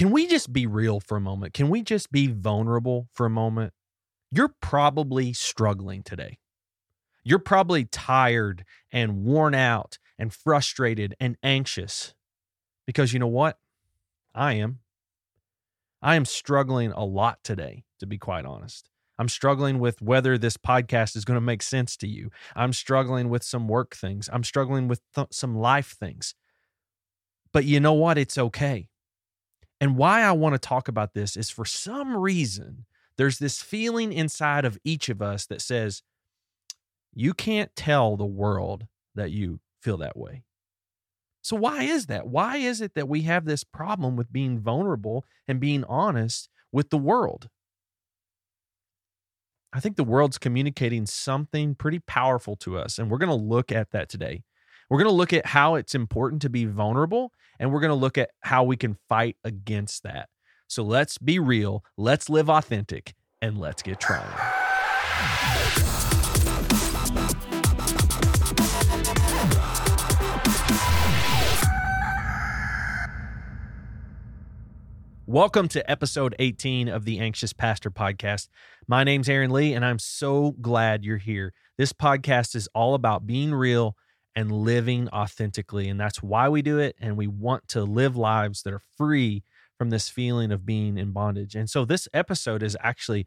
Can we just be real for a moment? Can we just be vulnerable for a moment? You're probably struggling today. You're probably tired and worn out and frustrated and anxious because you know what? I am. I am struggling a lot today, to be quite honest. I'm struggling with whether this podcast is going to make sense to you. I'm struggling with some work things. I'm struggling with th- some life things. But you know what? It's okay. And why I want to talk about this is for some reason, there's this feeling inside of each of us that says, you can't tell the world that you feel that way. So, why is that? Why is it that we have this problem with being vulnerable and being honest with the world? I think the world's communicating something pretty powerful to us, and we're going to look at that today. We're going to look at how it's important to be vulnerable, and we're going to look at how we can fight against that. So let's be real, let's live authentic, and let's get trying. Welcome to episode 18 of the Anxious Pastor Podcast. My name's Aaron Lee, and I'm so glad you're here. This podcast is all about being real and living authentically. And that's why we do it. And we want to live lives that are free from this feeling of being in bondage. And so this episode is actually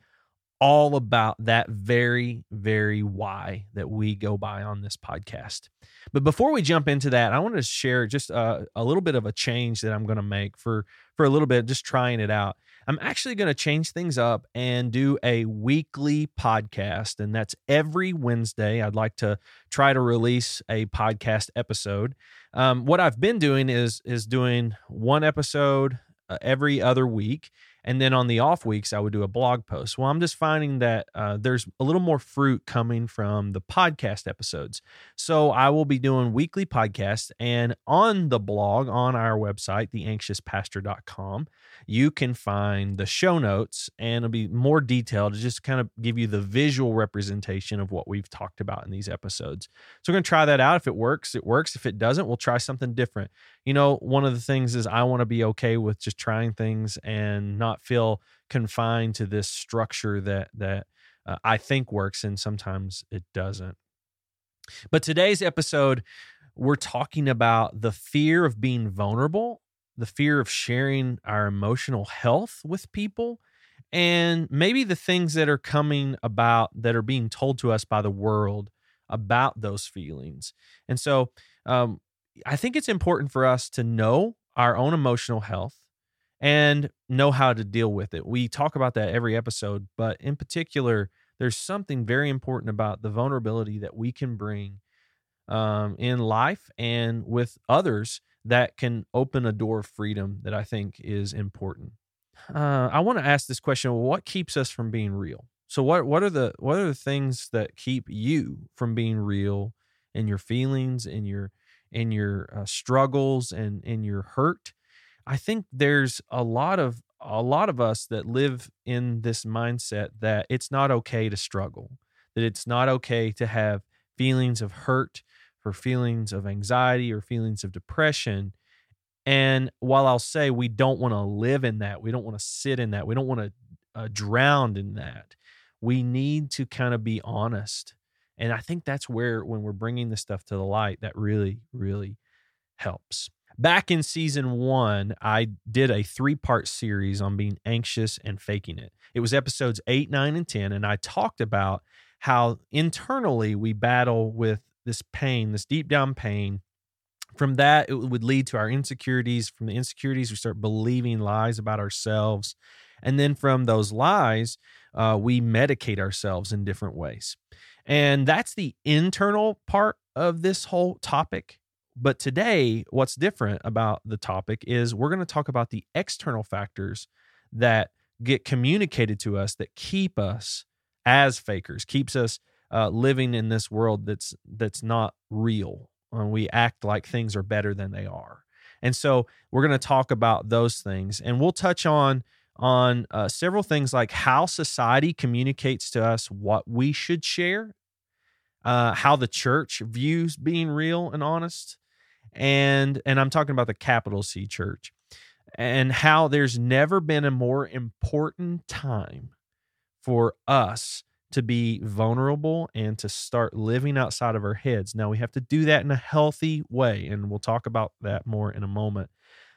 all about that very, very why that we go by on this podcast. But before we jump into that, I want to share just a, a little bit of a change that I'm going to make for for a little bit, just trying it out. I'm actually going to change things up and do a weekly podcast, and that's every Wednesday. I'd like to try to release a podcast episode. Um, what I've been doing is is doing one episode uh, every other week and then on the off weeks, I would do a blog post. Well, I'm just finding that uh, there's a little more fruit coming from the podcast episodes. So I will be doing weekly podcasts. And on the blog, on our website, theanxiouspastor.com, you can find the show notes and it'll be more detailed to just kind of give you the visual representation of what we've talked about in these episodes. So we're going to try that out. If it works, it works. If it doesn't, we'll try something different. You know, one of the things is I want to be okay with just trying things and not feel confined to this structure that that uh, I think works and sometimes it doesn't. But today's episode we're talking about the fear of being vulnerable the fear of sharing our emotional health with people, and maybe the things that are coming about that are being told to us by the world about those feelings. And so um, I think it's important for us to know our own emotional health and know how to deal with it. We talk about that every episode, but in particular, there's something very important about the vulnerability that we can bring um, in life and with others that can open a door of freedom that I think is important. Uh, I want to ask this question: What keeps us from being real? So what what are the what are the things that keep you from being real in your feelings, in your in your uh, struggles, and in your hurt? I think there's a lot of a lot of us that live in this mindset that it's not okay to struggle, that it's not okay to have feelings of hurt for feelings of anxiety or feelings of depression. And while I'll say we don't want to live in that, we don't want to sit in that, we don't want to uh, drown in that, we need to kind of be honest. And I think that's where, when we're bringing this stuff to the light, that really, really helps. Back in season one, I did a three part series on being anxious and faking it. It was episodes eight, nine, and 10. And I talked about how internally we battle with this pain, this deep down pain. From that, it would lead to our insecurities. From the insecurities, we start believing lies about ourselves. And then from those lies, uh, we medicate ourselves in different ways. And that's the internal part of this whole topic. But today, what's different about the topic is we're going to talk about the external factors that get communicated to us that keep us as fakers, keeps us uh, living in this world that's that's not real. And we act like things are better than they are. And so we're going to talk about those things, and we'll touch on on uh, several things like how society communicates to us what we should share, uh, how the church views being real and honest, and and I'm talking about the capital C church. and how there's never been a more important time for us to be vulnerable and to start living outside of our heads. Now, we have to do that in a healthy way, and we'll talk about that more in a moment.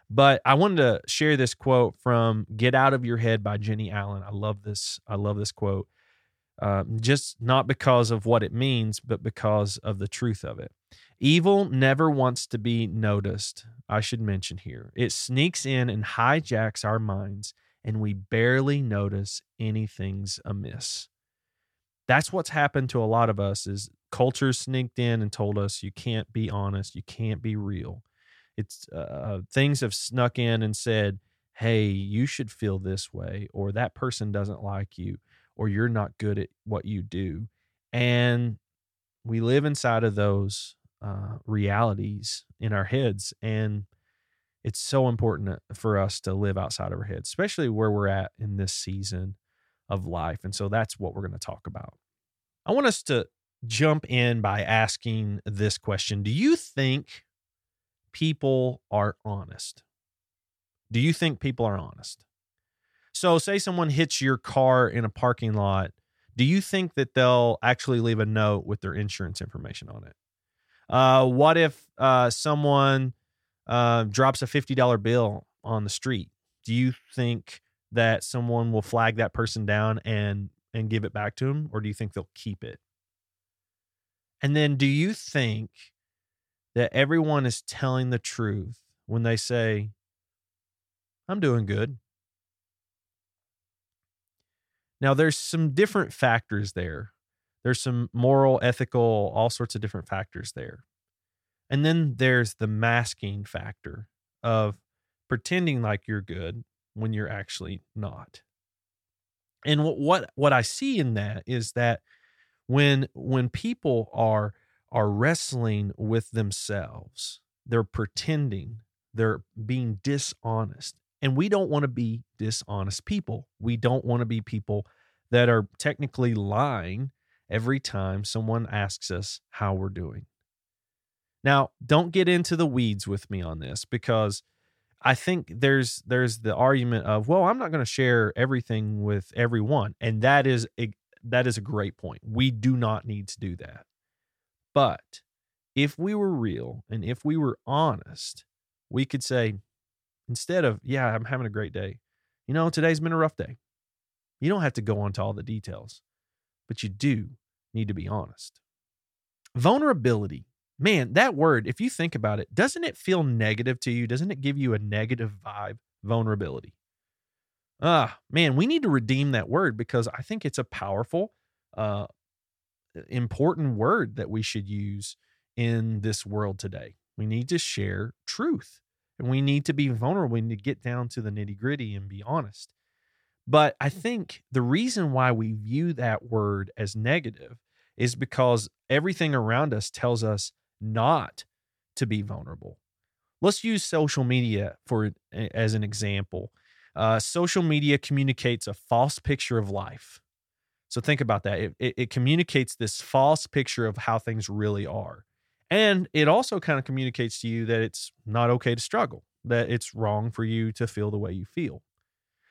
But I wanted to share this quote from Get Out of Your Head by Jennie Allen. I love this. I love this quote. Um, just not because of what it means, but because of the truth of it. Evil never wants to be noticed, I should mention here. It sneaks in and hijacks our minds, and we barely notice anything's amiss. That's what's happened to a lot of us is culture sneaked in and told us you can't be honest, you can't be real. It's uh, uh, things have snuck in and said, "Hey, you should feel this way," or "That person doesn't like you," or "You're not good at what you do," and we live inside of those uh, realities in our heads, and it's so important for us to live outside of our heads, especially where we're at in this season of life. And so that's what we're going to talk about. I want us to jump in by asking this question Do you think people are honest? Do you think people are honest? So, say someone hits your car in a parking lot. Do you think that they'll actually leave a note with their insurance information on it? Uh, what if uh, someone uh, drops a $50 bill on the street? Do you think that someone will flag that person down and and give it back to them or do you think they'll keep it? And then do you think that everyone is telling the truth when they say, I'm doing good. Now, there's some different factors there. There's some moral, ethical, all sorts of different factors there. And then there's the masking factor of pretending like you're good when you're actually not. And what what, what I see in that is that when when people are are wrestling with themselves. They're pretending, they're being dishonest. And we don't want to be dishonest people. We don't want to be people that are technically lying every time someone asks us how we're doing. Now, don't get into the weeds with me on this because I think there's there's the argument of, well, I'm not going to share everything with everyone, and that is a, that is a great point. We do not need to do that. But if we were real and if we were honest, we could say, instead of, yeah, I'm having a great day, you know, today's been a rough day. You don't have to go into all the details, but you do need to be honest. Vulnerability, man, that word, if you think about it, doesn't it feel negative to you? Doesn't it give you a negative vibe? Vulnerability. Ah, man, we need to redeem that word because I think it's a powerful, uh, important word that we should use in this world today. We need to share truth and we need to be vulnerable. We need to get down to the nitty gritty and be honest. But I think the reason why we view that word as negative is because everything around us tells us not to be vulnerable. Let's use social media for as an example. Uh, social media communicates a false picture of life. So think about that. It, it, it, communicates this false picture of how things really are. And it also kind of communicates to you that it's not okay to struggle, that it's wrong for you to feel the way you feel.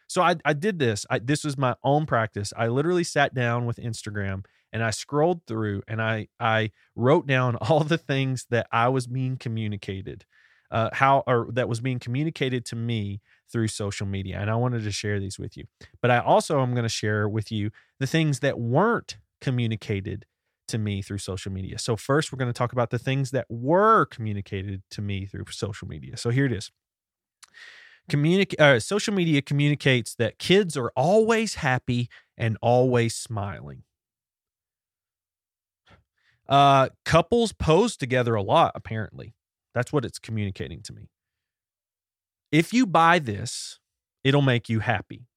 So I, I did this. I, this was my own practice. I literally sat down with Instagram and I scrolled through and I, I wrote down all the things that I was being communicated, uh, how or that was being communicated to me through social media. And I wanted to share these with you. But I also am going to share with you the things that weren't communicated to me through social media. So, first, we're going to talk about the things that were communicated to me through social media. So, here it is. Communic- uh, social media communicates that kids are always happy and always smiling. Uh, couples pose together a lot, apparently. That's what it's communicating to me. If you buy this, it'll make you happy.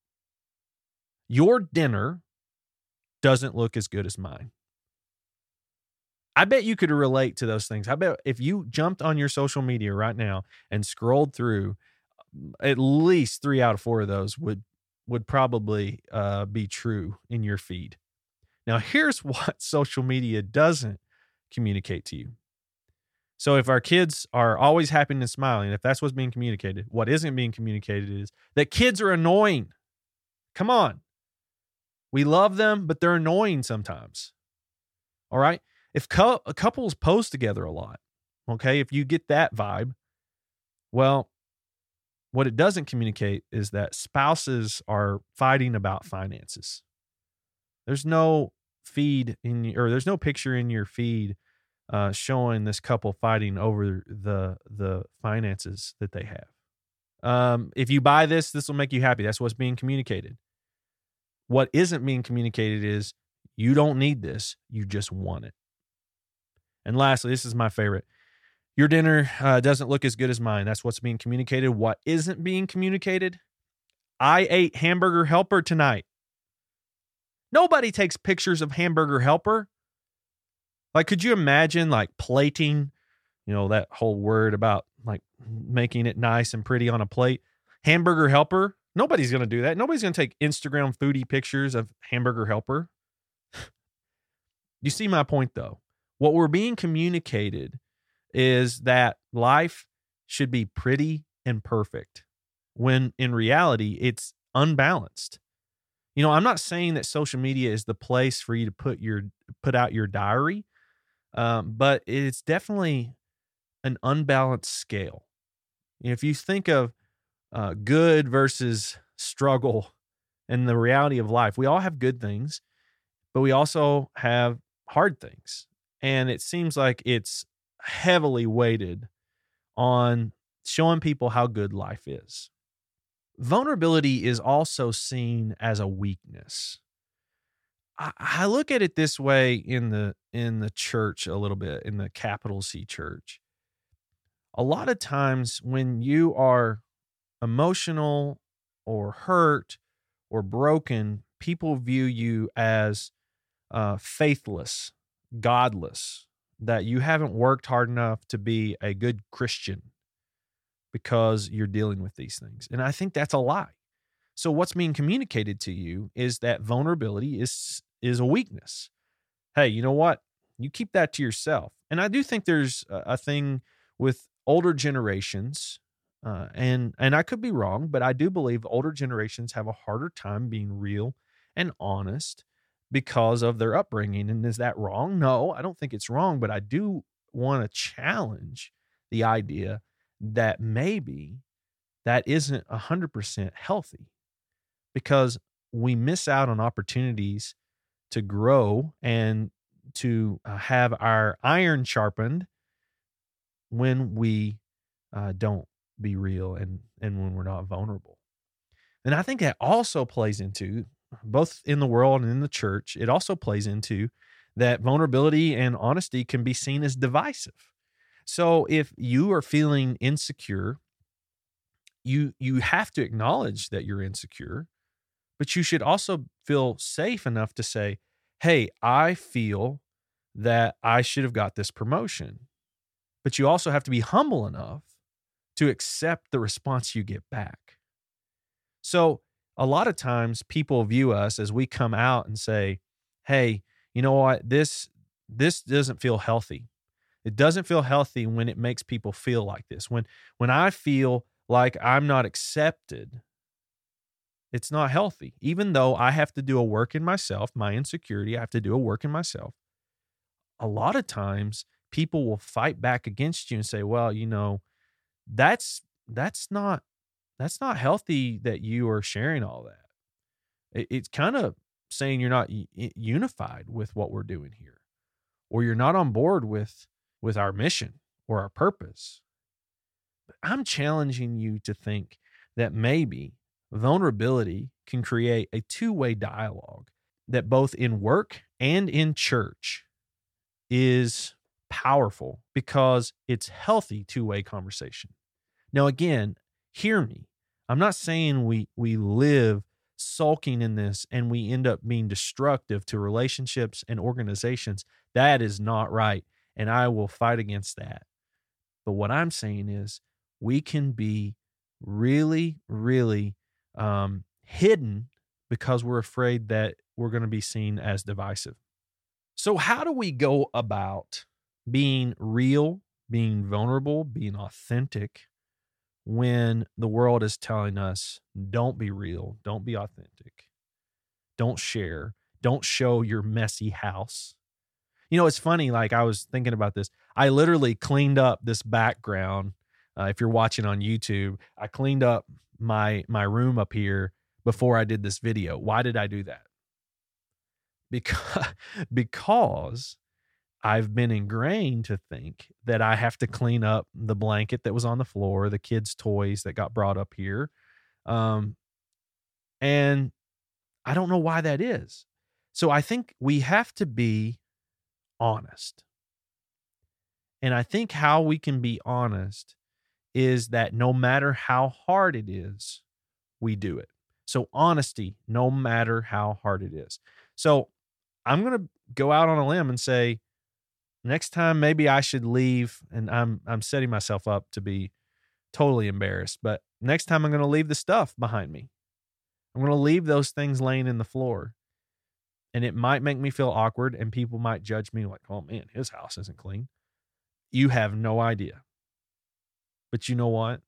Your dinner doesn't look as good as mine. I bet you could relate to those things. I bet if you jumped on your social media right now and scrolled through, at least three out of four of those would would probably uh, be true in your feed. Now, here's what social media doesn't communicate to you. So if our kids are always happy and smiling, if that's what's being communicated, what isn't being communicated is that kids are annoying. Come on. We love them, but they're annoying sometimes. All right. If cu- uh, couples pose together a lot, okay, if you get that vibe, well, what it doesn't communicate is that spouses are fighting about finances. There's no feed in or there's no picture in your feed uh, showing this couple fighting over the the finances that they have. Um, if you buy this, this will make you happy. That's what's being communicated. What isn't being communicated is you don't need this, you just want it. And lastly, this is my favorite. Your dinner uh, doesn't look as good as mine. That's what's being communicated. What isn't being communicated? I ate hamburger helper tonight. Nobody takes pictures of hamburger helper. Like, could you imagine like plating, you know, that whole word about like making it nice and pretty on a plate? Hamburger helper. Nobody's going to do that. Nobody's going to take Instagram foodie pictures of hamburger helper. you see my point though. What we're being communicated is that life should be pretty and perfect when in reality it's unbalanced. You know, I'm not saying that social media is the place for you to put your put out your diary, um, but it's definitely an unbalanced scale. If you think of uh, good versus struggle and the reality of life, we all have good things, but we also have hard things. And it seems like it's heavily weighted on showing people how good life is. Vulnerability is also seen as a weakness. I, I look at it this way in the in the church a little bit in the capital C church. A lot of times when you are emotional or hurt or broken, people view you as uh, faithless, godless, that you haven't worked hard enough to be a good Christian because you're dealing with these things. And I think that's a lie. So what's being communicated to you is that vulnerability is is a weakness. Hey, you know what? You keep that to yourself. And I do think there's a, thing with older generations uh, and and I could be wrong, but I do believe older generations have a harder time being real and honest because of their upbringing. And is that wrong? No, I don't think it's wrong, but I do want to challenge the idea that maybe that isn't 100% healthy because we miss out on opportunities to grow and to uh, have our iron sharpened when we uh, don't be real and and when we're not vulnerable. And i think that also plays into both in the world and in the church it also plays into that vulnerability and honesty can be seen as divisive so if you are feeling insecure you you have to acknowledge that you're insecure but you should also feel safe enough to say, hey, I feel that I should have got this promotion. But you also have to be humble enough to accept the response you get back. So, a lot of times people view us as we come out and say, "Hey, you know what? This this doesn't feel healthy. It doesn't feel healthy when it makes people feel like this. When when I feel like I'm not accepted it's not healthy. Even though I have to do a work in myself, my insecurity, I have to do a work in myself. A lot of times people will fight back against you and say, "Well, you know, that's that's not that's not healthy that you are sharing all that." It, it's kind of saying you're not unified with what we're doing here or you're not on board with with our mission or our purpose. But I'm challenging you to think that maybe vulnerability can create a two way dialogue that both in work and in church is powerful because it's healthy two way conversation. Now, again, hear me. I'm not saying we, we live sulking in this and we end up being destructive to relationships and organizations. That is not right. And I will fight against that. But what I'm saying is we can be really, really um, hidden because we're afraid that we're going to be seen as divisive. So, how do we go about being real being vulnerable, being authentic when the world is telling us, don't be real, don't be authentic, don't share, don't show your messy house. You know, it's funny. Like, I was thinking about this. I literally cleaned up this background. Uh, if you're watching on YouTube, I cleaned up my my room up here before I did this video. Why did I do that? Because because I've been ingrained to think that I have to clean up the blanket that was on the floor, the kids' toys that got brought up here. Um, and I don't know why that is. So I think we have to be honest. And I think how we can be honest is that no matter how hard it is, we do it. So honesty, no matter how hard it is. So I'm going to go out on a limb and say, next time maybe I should leave and I'm I'm setting myself up to be totally embarrassed, but next time I'm going to leave the stuff behind me. I'm going to leave those things laying in the floor. And it might make me feel awkward and people might judge me like, "Oh man, his house isn't clean." You have no idea. But you know what?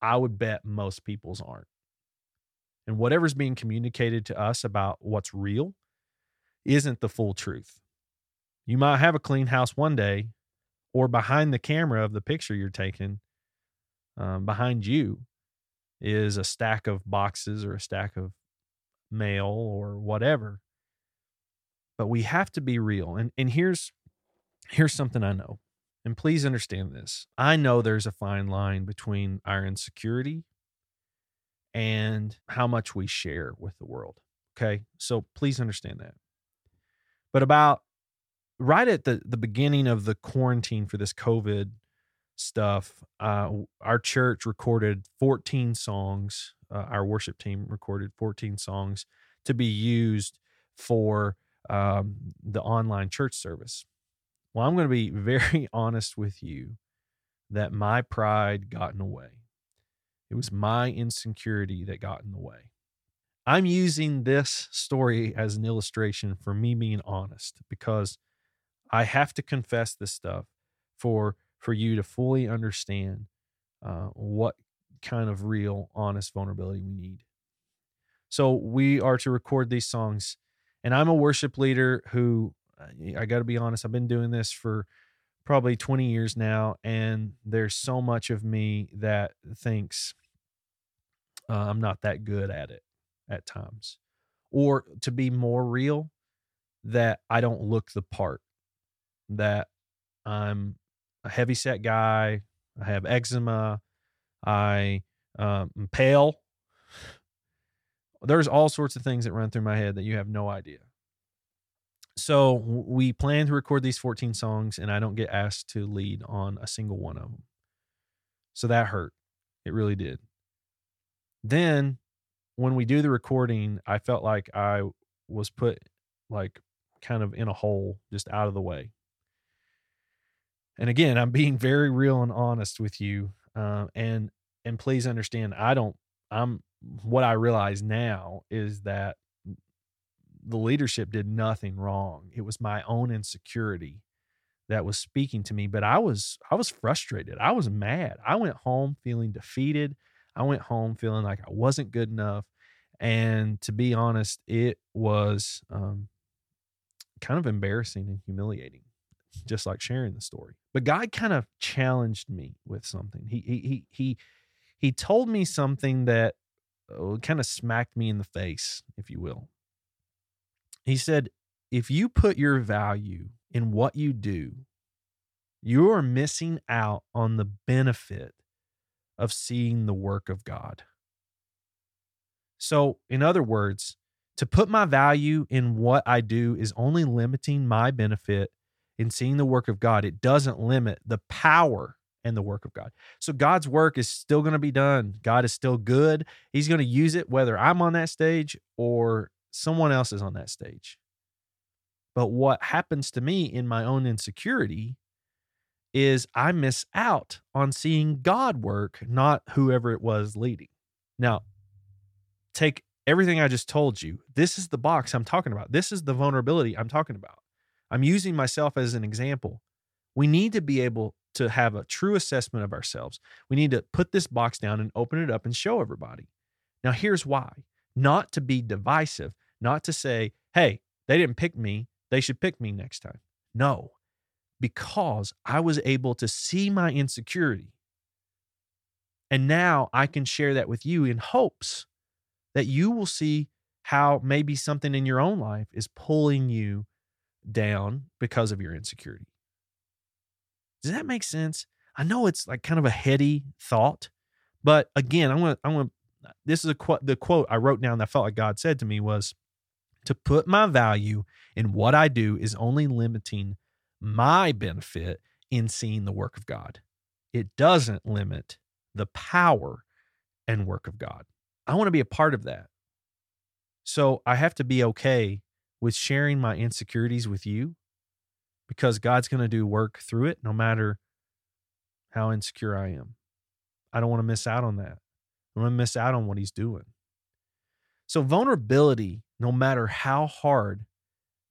I would bet most people's aren't. And whatever's being communicated to us about what's real isn't the full truth. You might have a clean house one day, or behind the camera of the picture you're taking, um, behind you is a stack of boxes or a stack of mail or whatever. But we have to be real. And and here's here's something I know. And please understand this. I know there's a fine line between our insecurity and how much we share with the world. Okay. So please understand that. But about right at the the beginning of the quarantine for this COVID stuff, uh, our church recorded 14 songs. Uh, our worship team recorded 14 songs to be used for um, the online church service. Well, I'm going to be very honest with you that my pride got in the way. It was my insecurity that got in the way. I'm using this story as an illustration for me being honest because I have to confess this stuff for for you to fully understand uh, what kind of real, honest vulnerability we need. So we are to record these songs, and I'm a worship leader who I got to be honest. I've been doing this for probably 20 years now, and there's so much of me that thinks uh, I'm not that good at it at times, or to be more real, that I don't look the part that I'm a heavy set guy. I have eczema. I um, am pale. There's all sorts of things that run through my head that you have no idea. So we plan to record these 14 songs, and I don't get asked to lead on a single one of them. So that hurt. It really did. Then when we do the recording, I felt like I was put like kind of in a hole, just out of the way and again i'm being very real and honest with you uh, and and please understand i don't i'm what i realize now is that the leadership did nothing wrong. It was my own insecurity that was speaking to me but i was i was frustrated. I was mad. I went home feeling defeated. I went home feeling like i wasn't good enough and to be honest it was um, kind of embarrassing and humiliating just like sharing the story. But God kind of challenged me with something. He he he he he told me something that uh, kind of smacked me in the face, if you will. He said, "If you put your value in what you do, you are missing out on the benefit of seeing the work of God." So, in other words, to put my value in what I do is only limiting my benefit in seeing the work of God, it doesn't limit the power and the work of God. So God's work is still going to be done. God is still good. He's going to use it whether I'm on that stage or someone else is on that stage. But what happens to me in my own insecurity is I miss out on seeing God work, not whoever it was leading. Now, take everything I just told you. This is the box I'm talking about. This is the vulnerability I'm talking about. I'm using myself as an example. We need to be able to have a true assessment of ourselves. We need to put this box down and open it up and show everybody. Now, here's why not to be divisive, not to say, hey, they didn't pick me. They should pick me next time. No, because I was able to see my insecurity. And now I can share that with you in hopes that you will see how maybe something in your own life is pulling you down because of your insecurity. Does that make sense? I know it's like kind of a heady thought, but again, I'm gonna I'm gonna this is a quote the quote I wrote down that I felt like God said to me was to put my value in what I do is only limiting my benefit in seeing the work of God. It doesn't limit the power and work of God. I want to be a part of that. So I have to be okay with sharing my insecurities with you because God's going to do work through it no matter how insecure I am. I don't want to miss out on that. I don't want to miss out on what He's doing. So, vulnerability, no matter how hard,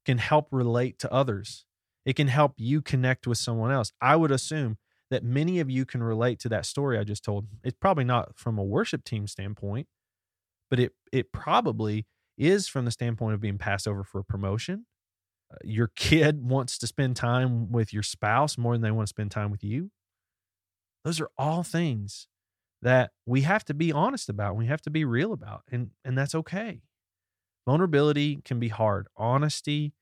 can help relate to others. It can help you connect with someone else. I would assume that many of you can relate to that story I just told. It's probably not from a worship team standpoint, but it it probably is from the standpoint of being passed over for a promotion uh, your kid wants to spend time with your spouse more than they want to spend time with you. Those are all things that we have to be honest about. We have to be real about, and and that's okay. Vulnerability can be hard. Honesty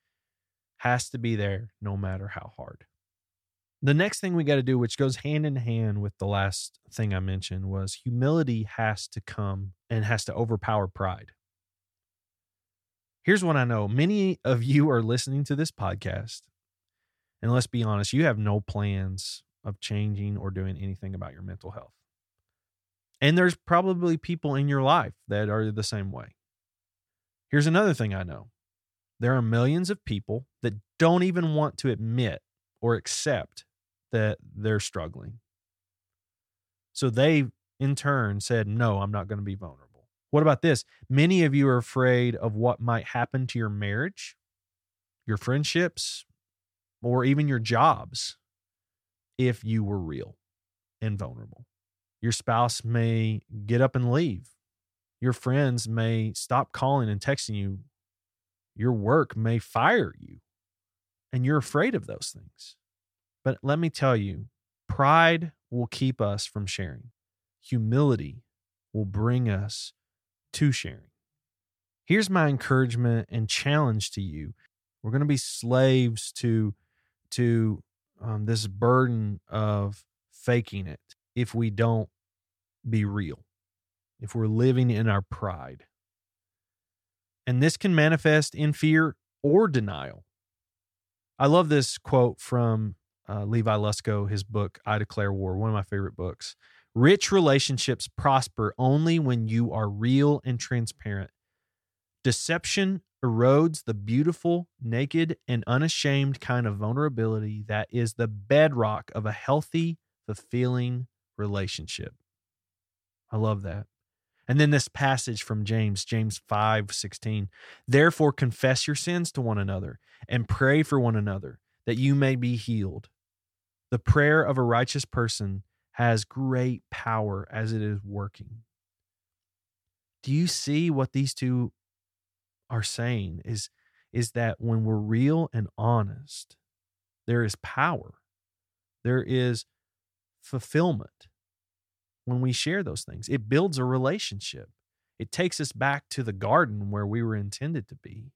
has to be there no matter how hard. The next thing we got to do, which goes hand in hand with the last thing I mentioned, was humility has to come and has to overpower pride. Here's what I know many of you are listening to this podcast. And let's be honest, you have no plans of changing or doing anything about your mental health. And there's probably people in your life that are the same way. Here's another thing I know there are millions of people that don't even want to admit or accept that they're struggling. So they, in turn, said, No, I'm not going to be vulnerable. What about this? Many of you are afraid of what might happen to your marriage, your friendships, or even your jobs if you were real and vulnerable. Your spouse may get up and leave. Your friends may stop calling and texting you. Your work may fire you. And you're afraid of those things. But let me tell you, pride will keep us from sharing. Humility will bring us to sharing. Here's my encouragement and challenge to you. We're going to be slaves to to um, this burden of faking it if we don't be real, if we're living in our pride. And this can manifest in fear or denial. I love this quote from uh, Levi Lusko, his book, I Declare War, one of my favorite books. Rich relationships prosper only when you are real and transparent. Deception erodes the beautiful, naked, and unashamed kind of vulnerability that is the bedrock of a healthy, fulfilling relationship. I love that. And then this passage from James, James 5 16. Therefore, confess your sins to one another and pray for one another that you may be healed. The prayer of a righteous person has great power as it is working. Do you see what these two are saying? Is, is that when we're real and honest, there is power, there is fulfillment when we share those things. It builds a relationship, it takes us back to the garden where we were intended to be.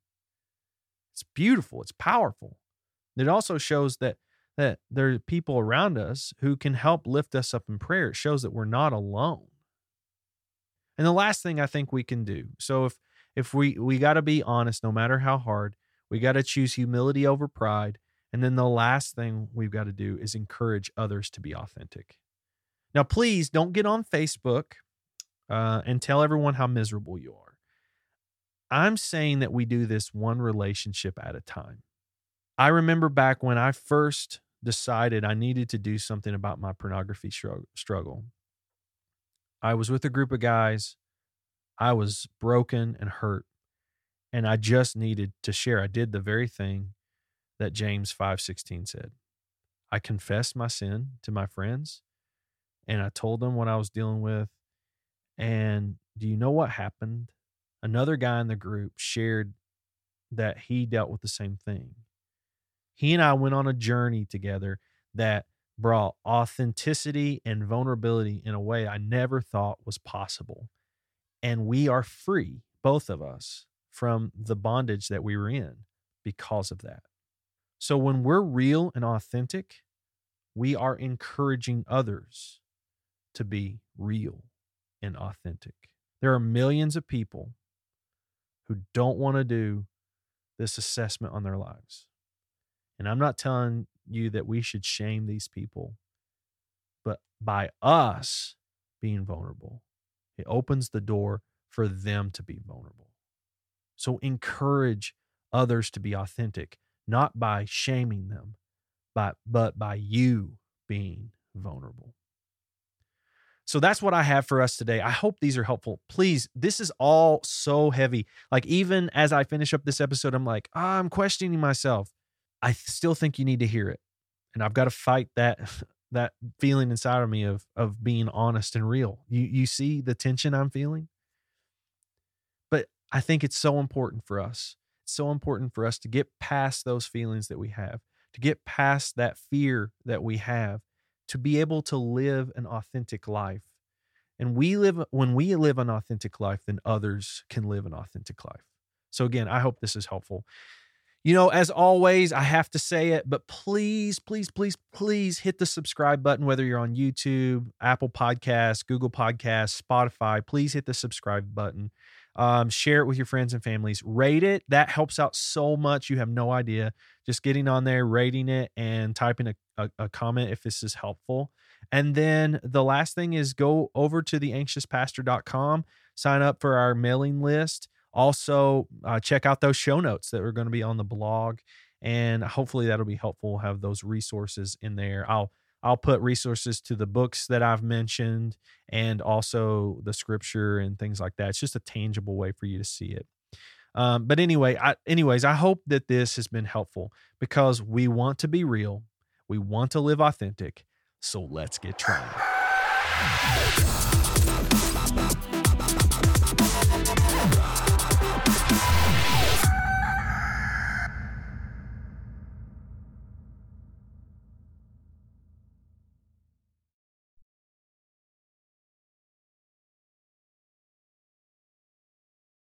It's beautiful, it's powerful. It also shows that that there are people around us who can help lift us up in prayer. It shows that we're not alone. And the last thing I think we can do. So if if we we got to be honest no matter how hard, we got to choose humility over pride. And then the last thing we've got to do is encourage others to be authentic. Now, please don't get on Facebook uh, and tell everyone how miserable you are. I'm saying that we do this one relationship at a time. I remember back when I first decided I needed to do something about my pornography struggle. I was with a group of guys. I was broken and hurt, and I just needed to share. I did the very thing that James 5:16 said. I confessed my sin to my friends and I told them what I was dealing with. And do you know what happened? Another guy in the group shared that he dealt with the same thing. He and I went on a journey together that brought authenticity and vulnerability in a way I never thought was possible. And we are free, both of us, from the bondage that we were in because of that. So when we're real and authentic, we are encouraging others to be real and authentic. There are millions of people who don't want to do this assessment on their lives. And I'm not telling you that we should shame these people, but by us being vulnerable, it opens the door for them to be vulnerable. So encourage others to be authentic, not by shaming them, but, but by you being vulnerable. So that's what I have for us today. I hope these are helpful. Please, this is all so heavy. Like, even as I finish up this episode, I'm like, oh, I'm questioning myself. I still think you need to hear it. And I've got to fight that that feeling inside of me of of being honest and real. You you see the tension I'm feeling? But I think it's so important for us. It's so important for us to get past those feelings that we have, to get past that fear that we have, to be able to live an authentic life. And we live when we live an authentic life, then others can live an authentic life. So again, I hope this is helpful. You know, as always, I have to say it, but please, please, please, please hit the subscribe button, whether you're on YouTube, Apple Podcasts, Google Podcasts, Spotify. Please hit the subscribe button. Um, share it with your friends and families. Rate it. That helps out so much. You have no idea. Just getting on there, rating it, and typing a, a, a comment if this is helpful. And then the last thing is go over to theanxiouspastor.com, sign up for our mailing list. Also, uh, check out those show notes that are going to be on the blog, and hopefully that'll be helpful. Have those resources in there. I'll I'll put resources to the books that I've mentioned and also the scripture and things like that. It's just a tangible way for you to see it. Um, but anyway, I, anyways, I hope that this has been helpful because we want to be real, we want to live authentic. So let's get trying.